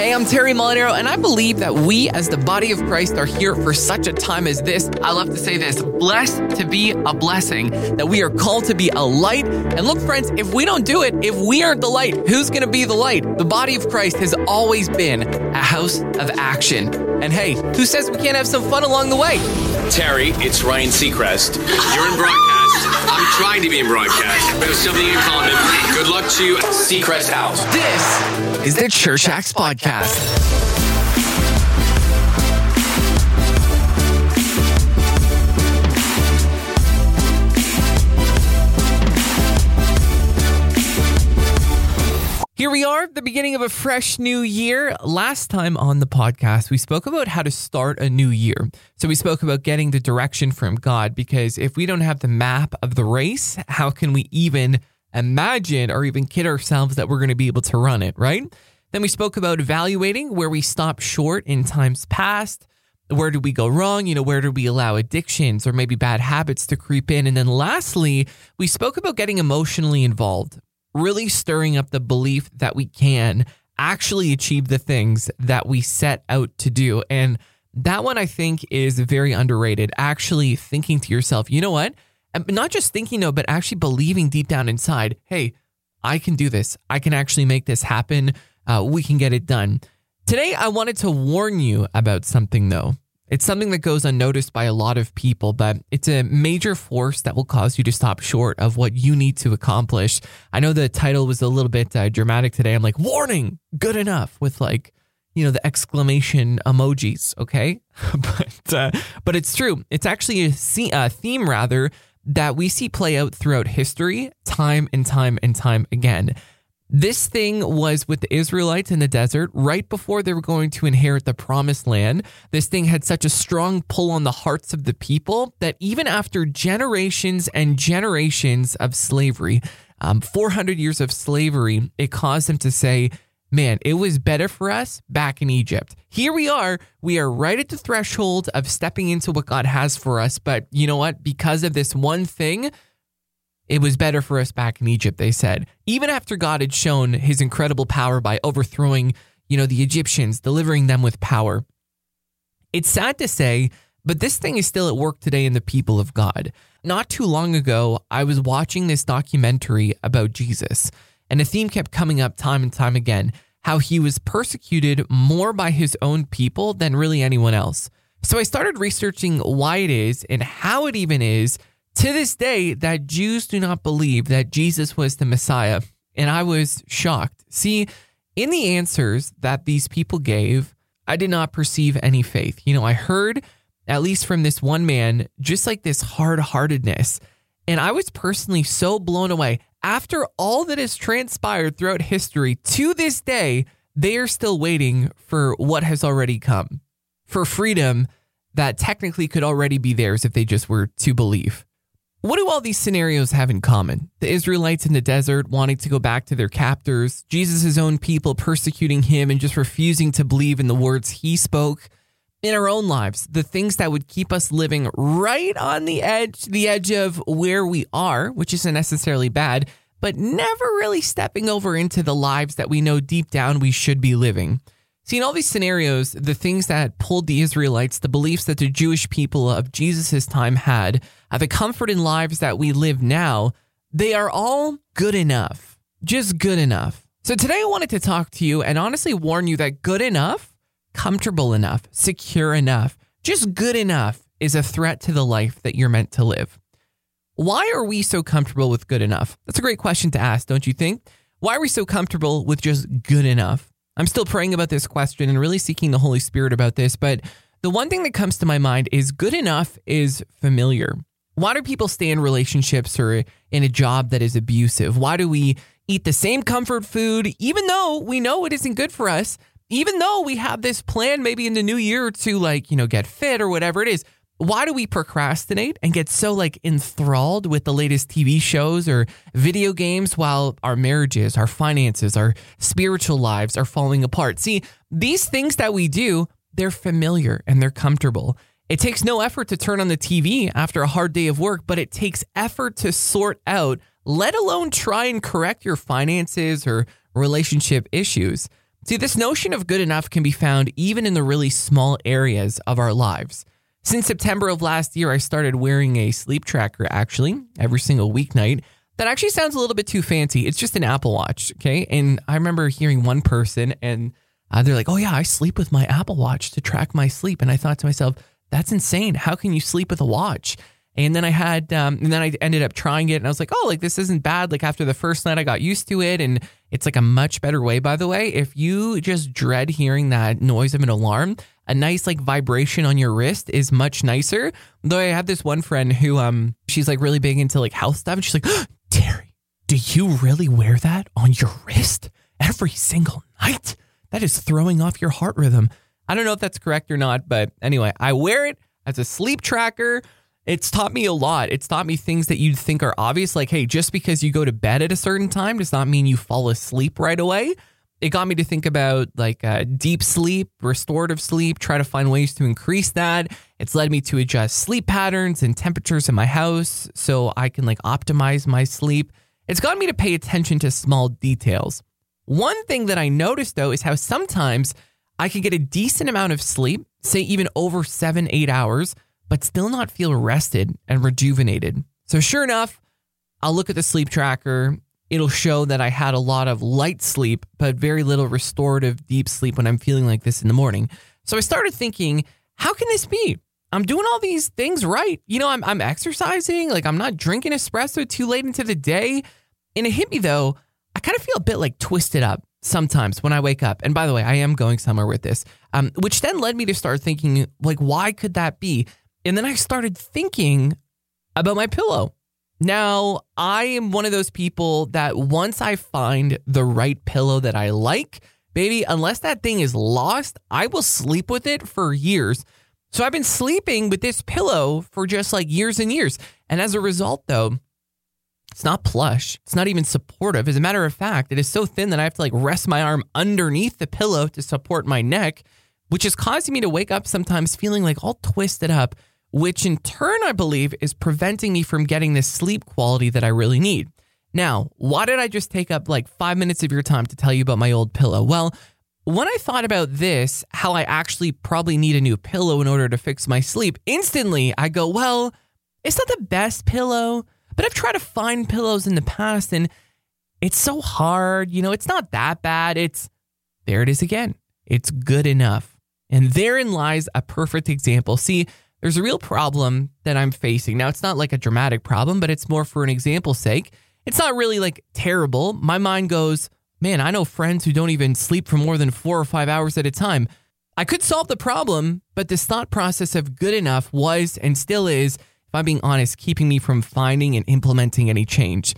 Hey, I'm Terry Molinaro, and I believe that we, as the body of Christ, are here for such a time as this. I love to say this blessed to be a blessing, that we are called to be a light. And look, friends, if we don't do it, if we aren't the light, who's going to be the light? The body of Christ has always been a house of action. And hey, who says we can't have some fun along the way? Terry, it's Ryan Seacrest. You're in broadcast. I'm trying to be in broadcast. We have something in common. Good luck to Seacrest House. This is the Church Acts Podcast. Here we are, the beginning of a fresh new year. Last time on the podcast, we spoke about how to start a new year. So we spoke about getting the direction from God because if we don't have the map of the race, how can we even imagine or even kid ourselves that we're going to be able to run it, right? Then we spoke about evaluating where we stopped short in times past. Where did we go wrong? You know, where did we allow addictions or maybe bad habits to creep in? And then lastly, we spoke about getting emotionally involved really stirring up the belief that we can actually achieve the things that we set out to do. And that one I think is very underrated. Actually thinking to yourself, you know what? Not just thinking, no, but actually believing deep down inside, hey, I can do this. I can actually make this happen. Uh, we can get it done. Today, I wanted to warn you about something though. It's something that goes unnoticed by a lot of people, but it's a major force that will cause you to stop short of what you need to accomplish. I know the title was a little bit uh, dramatic today. I'm like, warning, good enough with like, you know, the exclamation emojis, okay? but uh, but it's true. It's actually a, a theme rather that we see play out throughout history time and time and time again. This thing was with the Israelites in the desert right before they were going to inherit the promised land. This thing had such a strong pull on the hearts of the people that even after generations and generations of slavery, um, 400 years of slavery, it caused them to say, man, it was better for us back in Egypt. Here we are. We are right at the threshold of stepping into what God has for us. But you know what? Because of this one thing, it was better for us back in Egypt, they said. Even after God had shown his incredible power by overthrowing, you know, the Egyptians, delivering them with power. It's sad to say, but this thing is still at work today in the people of God. Not too long ago, I was watching this documentary about Jesus, and a theme kept coming up time and time again how he was persecuted more by his own people than really anyone else. So I started researching why it is and how it even is to this day that Jews do not believe that Jesus was the Messiah. And I was shocked. See, in the answers that these people gave, I did not perceive any faith. You know, I heard, at least from this one man, just like this hard heartedness. And I was personally so blown away. After all that has transpired throughout history, to this day, they are still waiting for what has already come, for freedom that technically could already be theirs if they just were to believe. What do all these scenarios have in common? The Israelites in the desert wanting to go back to their captors, Jesus' own people persecuting him and just refusing to believe in the words he spoke. In our own lives, the things that would keep us living right on the edge, the edge of where we are, which isn't necessarily bad, but never really stepping over into the lives that we know deep down we should be living. See, in all these scenarios, the things that pulled the Israelites, the beliefs that the Jewish people of Jesus' time had, uh, the comfort in lives that we live now, they are all good enough. Just good enough. So today I wanted to talk to you and honestly warn you that good enough, comfortable enough, secure enough, just good enough is a threat to the life that you're meant to live. Why are we so comfortable with good enough? That's a great question to ask, don't you think? Why are we so comfortable with just good enough? I'm still praying about this question and really seeking the Holy Spirit about this. But the one thing that comes to my mind is good enough is familiar. Why do people stay in relationships or in a job that is abusive? Why do we eat the same comfort food, even though we know it isn't good for us? Even though we have this plan maybe in the new year to like, you know, get fit or whatever it is, why do we procrastinate and get so like enthralled with the latest TV shows or video games while our marriages, our finances, our spiritual lives are falling apart? See, these things that we do, they're familiar and they're comfortable. It takes no effort to turn on the TV after a hard day of work, but it takes effort to sort out, let alone try and correct your finances or relationship issues. See, this notion of good enough can be found even in the really small areas of our lives. Since September of last year, I started wearing a sleep tracker actually every single weeknight. That actually sounds a little bit too fancy. It's just an Apple Watch, okay? And I remember hearing one person and uh, they're like, oh, yeah, I sleep with my Apple Watch to track my sleep. And I thought to myself, that's insane. How can you sleep with a watch? And then I had, um, and then I ended up trying it and I was like, oh, like this isn't bad. Like after the first night, I got used to it and it's like a much better way, by the way. If you just dread hearing that noise of an alarm, a nice like vibration on your wrist is much nicer. Though I have this one friend who, um, she's like really big into like health stuff and she's like, oh, Terry, do you really wear that on your wrist every single night? That is throwing off your heart rhythm. I don't know if that's correct or not, but anyway, I wear it as a sleep tracker. It's taught me a lot. It's taught me things that you'd think are obvious, like, hey, just because you go to bed at a certain time does not mean you fall asleep right away. It got me to think about like uh, deep sleep, restorative sleep, try to find ways to increase that. It's led me to adjust sleep patterns and temperatures in my house so I can like optimize my sleep. It's gotten me to pay attention to small details. One thing that I noticed though is how sometimes I can get a decent amount of sleep, say even over seven, eight hours, but still not feel rested and rejuvenated. So, sure enough, I'll look at the sleep tracker. It'll show that I had a lot of light sleep, but very little restorative deep sleep when I'm feeling like this in the morning. So, I started thinking, how can this be? I'm doing all these things right. You know, I'm, I'm exercising, like I'm not drinking espresso too late into the day. And it hit me though, I kind of feel a bit like twisted up sometimes when I wake up. And by the way, I am going somewhere with this, um, which then led me to start thinking, like, why could that be? And then I started thinking about my pillow. Now, I am one of those people that once I find the right pillow that I like, baby, unless that thing is lost, I will sleep with it for years. So I've been sleeping with this pillow for just like years and years. And as a result, though, it's not plush. It's not even supportive. As a matter of fact, it is so thin that I have to like rest my arm underneath the pillow to support my neck, which is causing me to wake up sometimes feeling like all twisted up, which in turn, I believe, is preventing me from getting the sleep quality that I really need. Now, why did I just take up like five minutes of your time to tell you about my old pillow? Well, when I thought about this, how I actually probably need a new pillow in order to fix my sleep, instantly I go, well, it's not the best pillow but I've tried to find pillows in the past and it's so hard. You know, it's not that bad. It's there it is again. It's good enough. And therein lies a perfect example. See, there's a real problem that I'm facing. Now, it's not like a dramatic problem, but it's more for an example's sake. It's not really like terrible. My mind goes, man, I know friends who don't even sleep for more than four or five hours at a time. I could solve the problem, but this thought process of good enough was and still is if I'm being honest, keeping me from finding and implementing any change.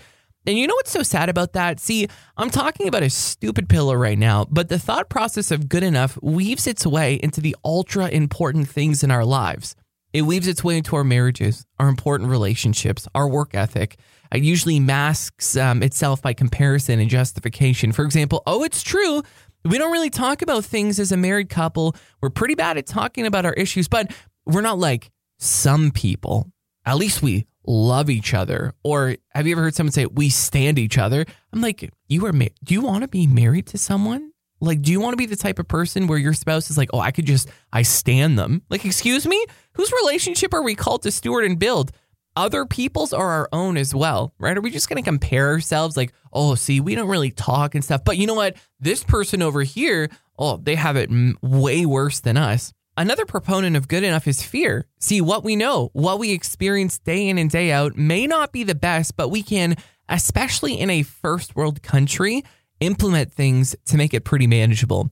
And you know what's so sad about that? See, I'm talking about a stupid pillow right now, but the thought process of good enough weaves its way into the ultra important things in our lives. It weaves its way into our marriages, our important relationships, our work ethic. It usually masks um, itself by comparison and justification. For example, oh, it's true. We don't really talk about things as a married couple. We're pretty bad at talking about our issues, but we're not like some people at least we love each other. Or have you ever heard someone say, we stand each other? I'm like, you are, ma- do you want to be married to someone? Like, do you want to be the type of person where your spouse is like, oh, I could just, I stand them? Like, excuse me? Whose relationship are we called to steward and build? Other people's or our own as well, right? Are we just going to compare ourselves like, oh, see, we don't really talk and stuff. But you know what? This person over here, oh, they have it way worse than us. Another proponent of good enough is fear. See, what we know, what we experience day in and day out may not be the best, but we can, especially in a first world country, implement things to make it pretty manageable.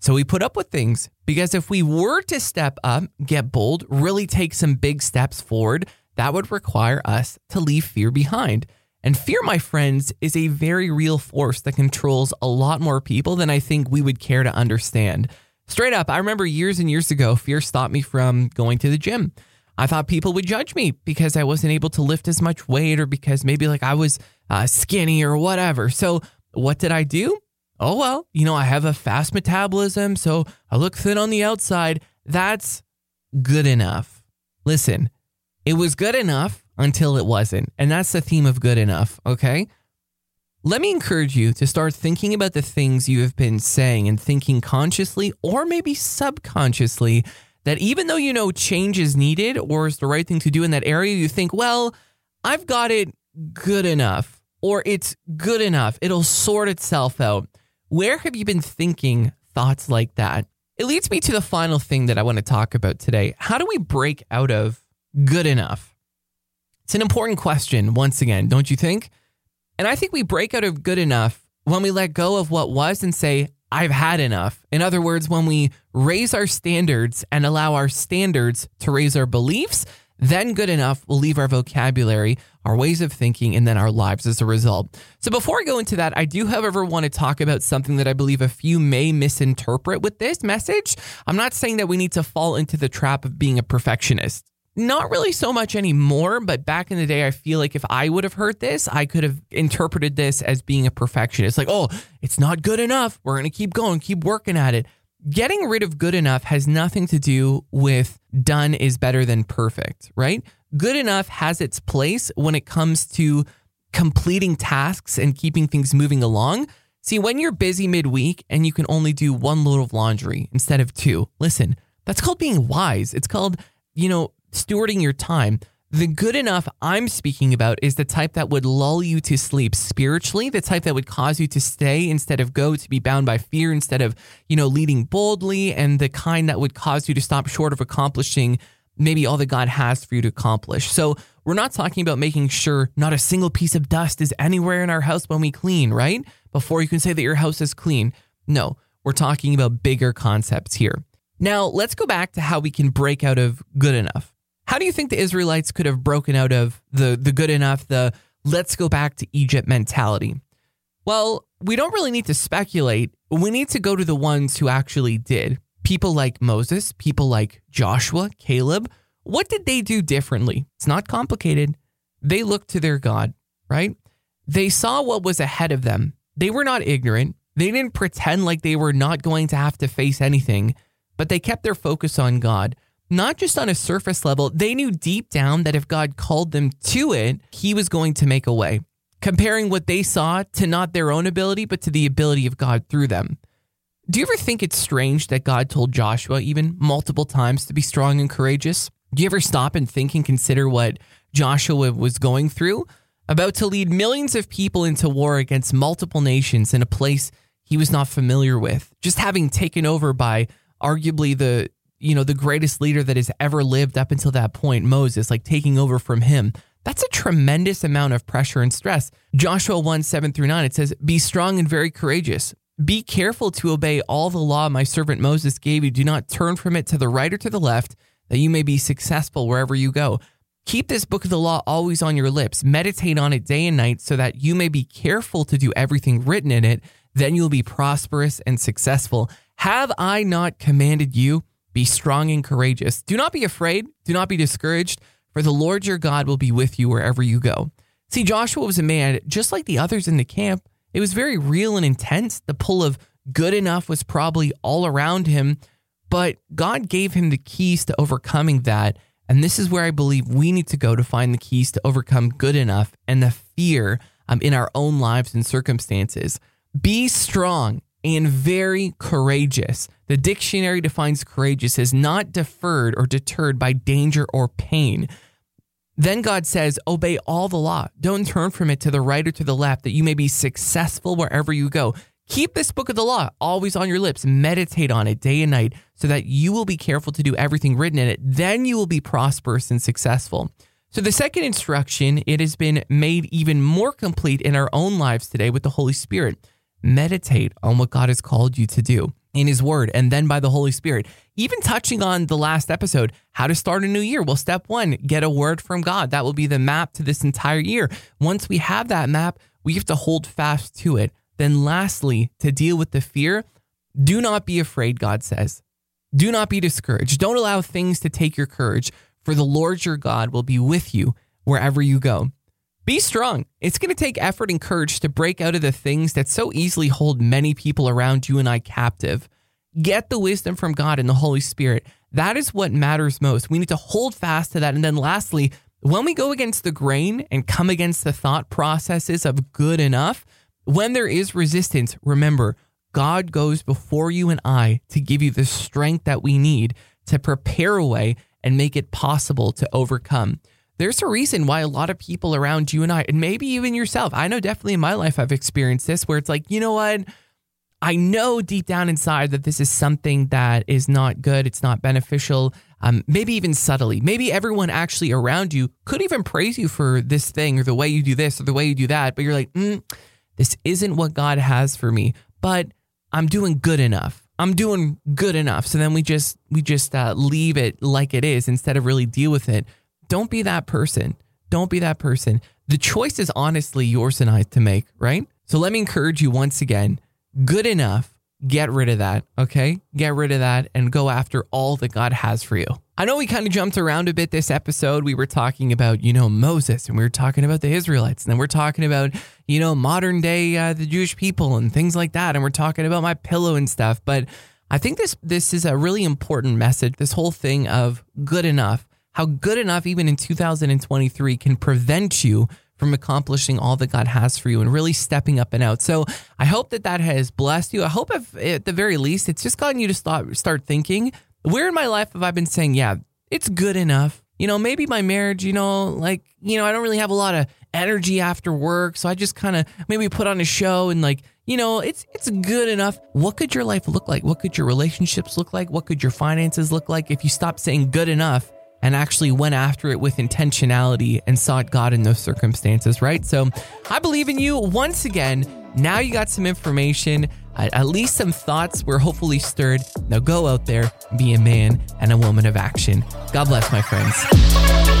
So we put up with things because if we were to step up, get bold, really take some big steps forward, that would require us to leave fear behind. And fear, my friends, is a very real force that controls a lot more people than I think we would care to understand. Straight up, I remember years and years ago, fear stopped me from going to the gym. I thought people would judge me because I wasn't able to lift as much weight or because maybe like I was uh, skinny or whatever. So, what did I do? Oh, well, you know, I have a fast metabolism, so I look thin on the outside. That's good enough. Listen, it was good enough until it wasn't. And that's the theme of good enough, okay? Let me encourage you to start thinking about the things you have been saying and thinking consciously or maybe subconsciously that even though you know change is needed or is the right thing to do in that area, you think, well, I've got it good enough or it's good enough. It'll sort itself out. Where have you been thinking thoughts like that? It leads me to the final thing that I want to talk about today. How do we break out of good enough? It's an important question, once again, don't you think? And I think we break out of good enough when we let go of what was and say, I've had enough. In other words, when we raise our standards and allow our standards to raise our beliefs, then good enough will leave our vocabulary, our ways of thinking, and then our lives as a result. So before I go into that, I do, however, want to talk about something that I believe a few may misinterpret with this message. I'm not saying that we need to fall into the trap of being a perfectionist. Not really so much anymore, but back in the day, I feel like if I would have heard this, I could have interpreted this as being a perfectionist. Like, oh, it's not good enough. We're going to keep going, keep working at it. Getting rid of good enough has nothing to do with done is better than perfect, right? Good enough has its place when it comes to completing tasks and keeping things moving along. See, when you're busy midweek and you can only do one load of laundry instead of two, listen, that's called being wise. It's called, you know, stewarding your time. The good enough I'm speaking about is the type that would lull you to sleep spiritually, the type that would cause you to stay instead of go, to be bound by fear instead of, you know, leading boldly, and the kind that would cause you to stop short of accomplishing maybe all that God has for you to accomplish. So we're not talking about making sure not a single piece of dust is anywhere in our house when we clean, right? Before you can say that your house is clean. No, we're talking about bigger concepts here. Now, let's go back to how we can break out of good enough. How do you think the Israelites could have broken out of the the good enough, the let's go back to Egypt mentality? Well, we don't really need to speculate. We need to go to the ones who actually did. People like Moses, people like Joshua, Caleb. What did they do differently? It's not complicated. They looked to their God, right? They saw what was ahead of them. They were not ignorant. They didn't pretend like they were not going to have to face anything, but they kept their focus on God not just on a surface level, they knew deep down that if God called them to it, He was going to make a way. Comparing what they saw to not their own ability, but to the ability of God through them. Do you ever think it's strange that God told Joshua, even multiple times, to be strong and courageous? Do you ever stop and think and consider what Joshua was going through? About to lead millions of people into war against multiple nations in a place he was not familiar with, just having taken over by arguably the you know, the greatest leader that has ever lived up until that point, Moses, like taking over from him. That's a tremendous amount of pressure and stress. Joshua 1 7 through 9, it says, Be strong and very courageous. Be careful to obey all the law my servant Moses gave you. Do not turn from it to the right or to the left, that you may be successful wherever you go. Keep this book of the law always on your lips. Meditate on it day and night so that you may be careful to do everything written in it. Then you'll be prosperous and successful. Have I not commanded you? Be strong and courageous. Do not be afraid. Do not be discouraged, for the Lord your God will be with you wherever you go. See, Joshua was a man just like the others in the camp. It was very real and intense. The pull of good enough was probably all around him, but God gave him the keys to overcoming that. And this is where I believe we need to go to find the keys to overcome good enough and the fear um, in our own lives and circumstances. Be strong and very courageous. The dictionary defines courageous as not deferred or deterred by danger or pain. Then God says, Obey all the law. Don't turn from it to the right or to the left, that you may be successful wherever you go. Keep this book of the law always on your lips. Meditate on it day and night so that you will be careful to do everything written in it. Then you will be prosperous and successful. So, the second instruction, it has been made even more complete in our own lives today with the Holy Spirit meditate on what God has called you to do in His Word and then by the Holy Spirit. Even touching on the last episode, how to start a new year. Well, step one, get a word from God. That will be the map to this entire year. Once we have that map, we have to hold fast to it. Then, lastly, to deal with the fear, do not be afraid, God says. Do not be discouraged. Don't allow things to take your courage, for the Lord your God will be with you wherever you go. Be strong. It's going to take effort and courage to break out of the things that so easily hold many people around you and I captive. Get the wisdom from God and the Holy Spirit. That is what matters most. We need to hold fast to that. And then, lastly, when we go against the grain and come against the thought processes of good enough, when there is resistance, remember, God goes before you and I to give you the strength that we need to prepare a way and make it possible to overcome. There's a reason why a lot of people around you and I, and maybe even yourself, I know definitely in my life I've experienced this where it's like, you know what? I know deep down inside that this is something that is not good. It's not beneficial. Um, maybe even subtly. Maybe everyone actually around you could even praise you for this thing or the way you do this or the way you do that. But you're like, mm, this isn't what God has for me. But I'm doing good enough. I'm doing good enough. So then we just we just uh, leave it like it is instead of really deal with it. Don't be that person. Don't be that person. The choice is honestly yours and I to make, right? So let me encourage you once again. Good enough. Get rid of that, okay? Get rid of that and go after all that God has for you. I know we kind of jumped around a bit this episode. We were talking about, you know, Moses and we were talking about the Israelites and then we're talking about, you know, modern day uh, the Jewish people and things like that and we're talking about my pillow and stuff, but I think this this is a really important message. This whole thing of good enough, how good enough even in 2023 can prevent you from accomplishing all that God has for you and really stepping up and out. So I hope that that has blessed you. I hope if, at the very least it's just gotten you to start start thinking, where in my life have I been saying, yeah, it's good enough. You know, maybe my marriage, you know, like, you know, I don't really have a lot of energy after work, so I just kind of maybe put on a show and like, you know, it's it's good enough. What could your life look like? What could your relationships look like? What could your finances look like if you stopped saying good enough and actually went after it with intentionality and sought God in those circumstances, right? So I believe in you once again. Now you got some information, at least some thoughts were hopefully stirred. Now go out there, be a man and a woman of action. God bless, my friends.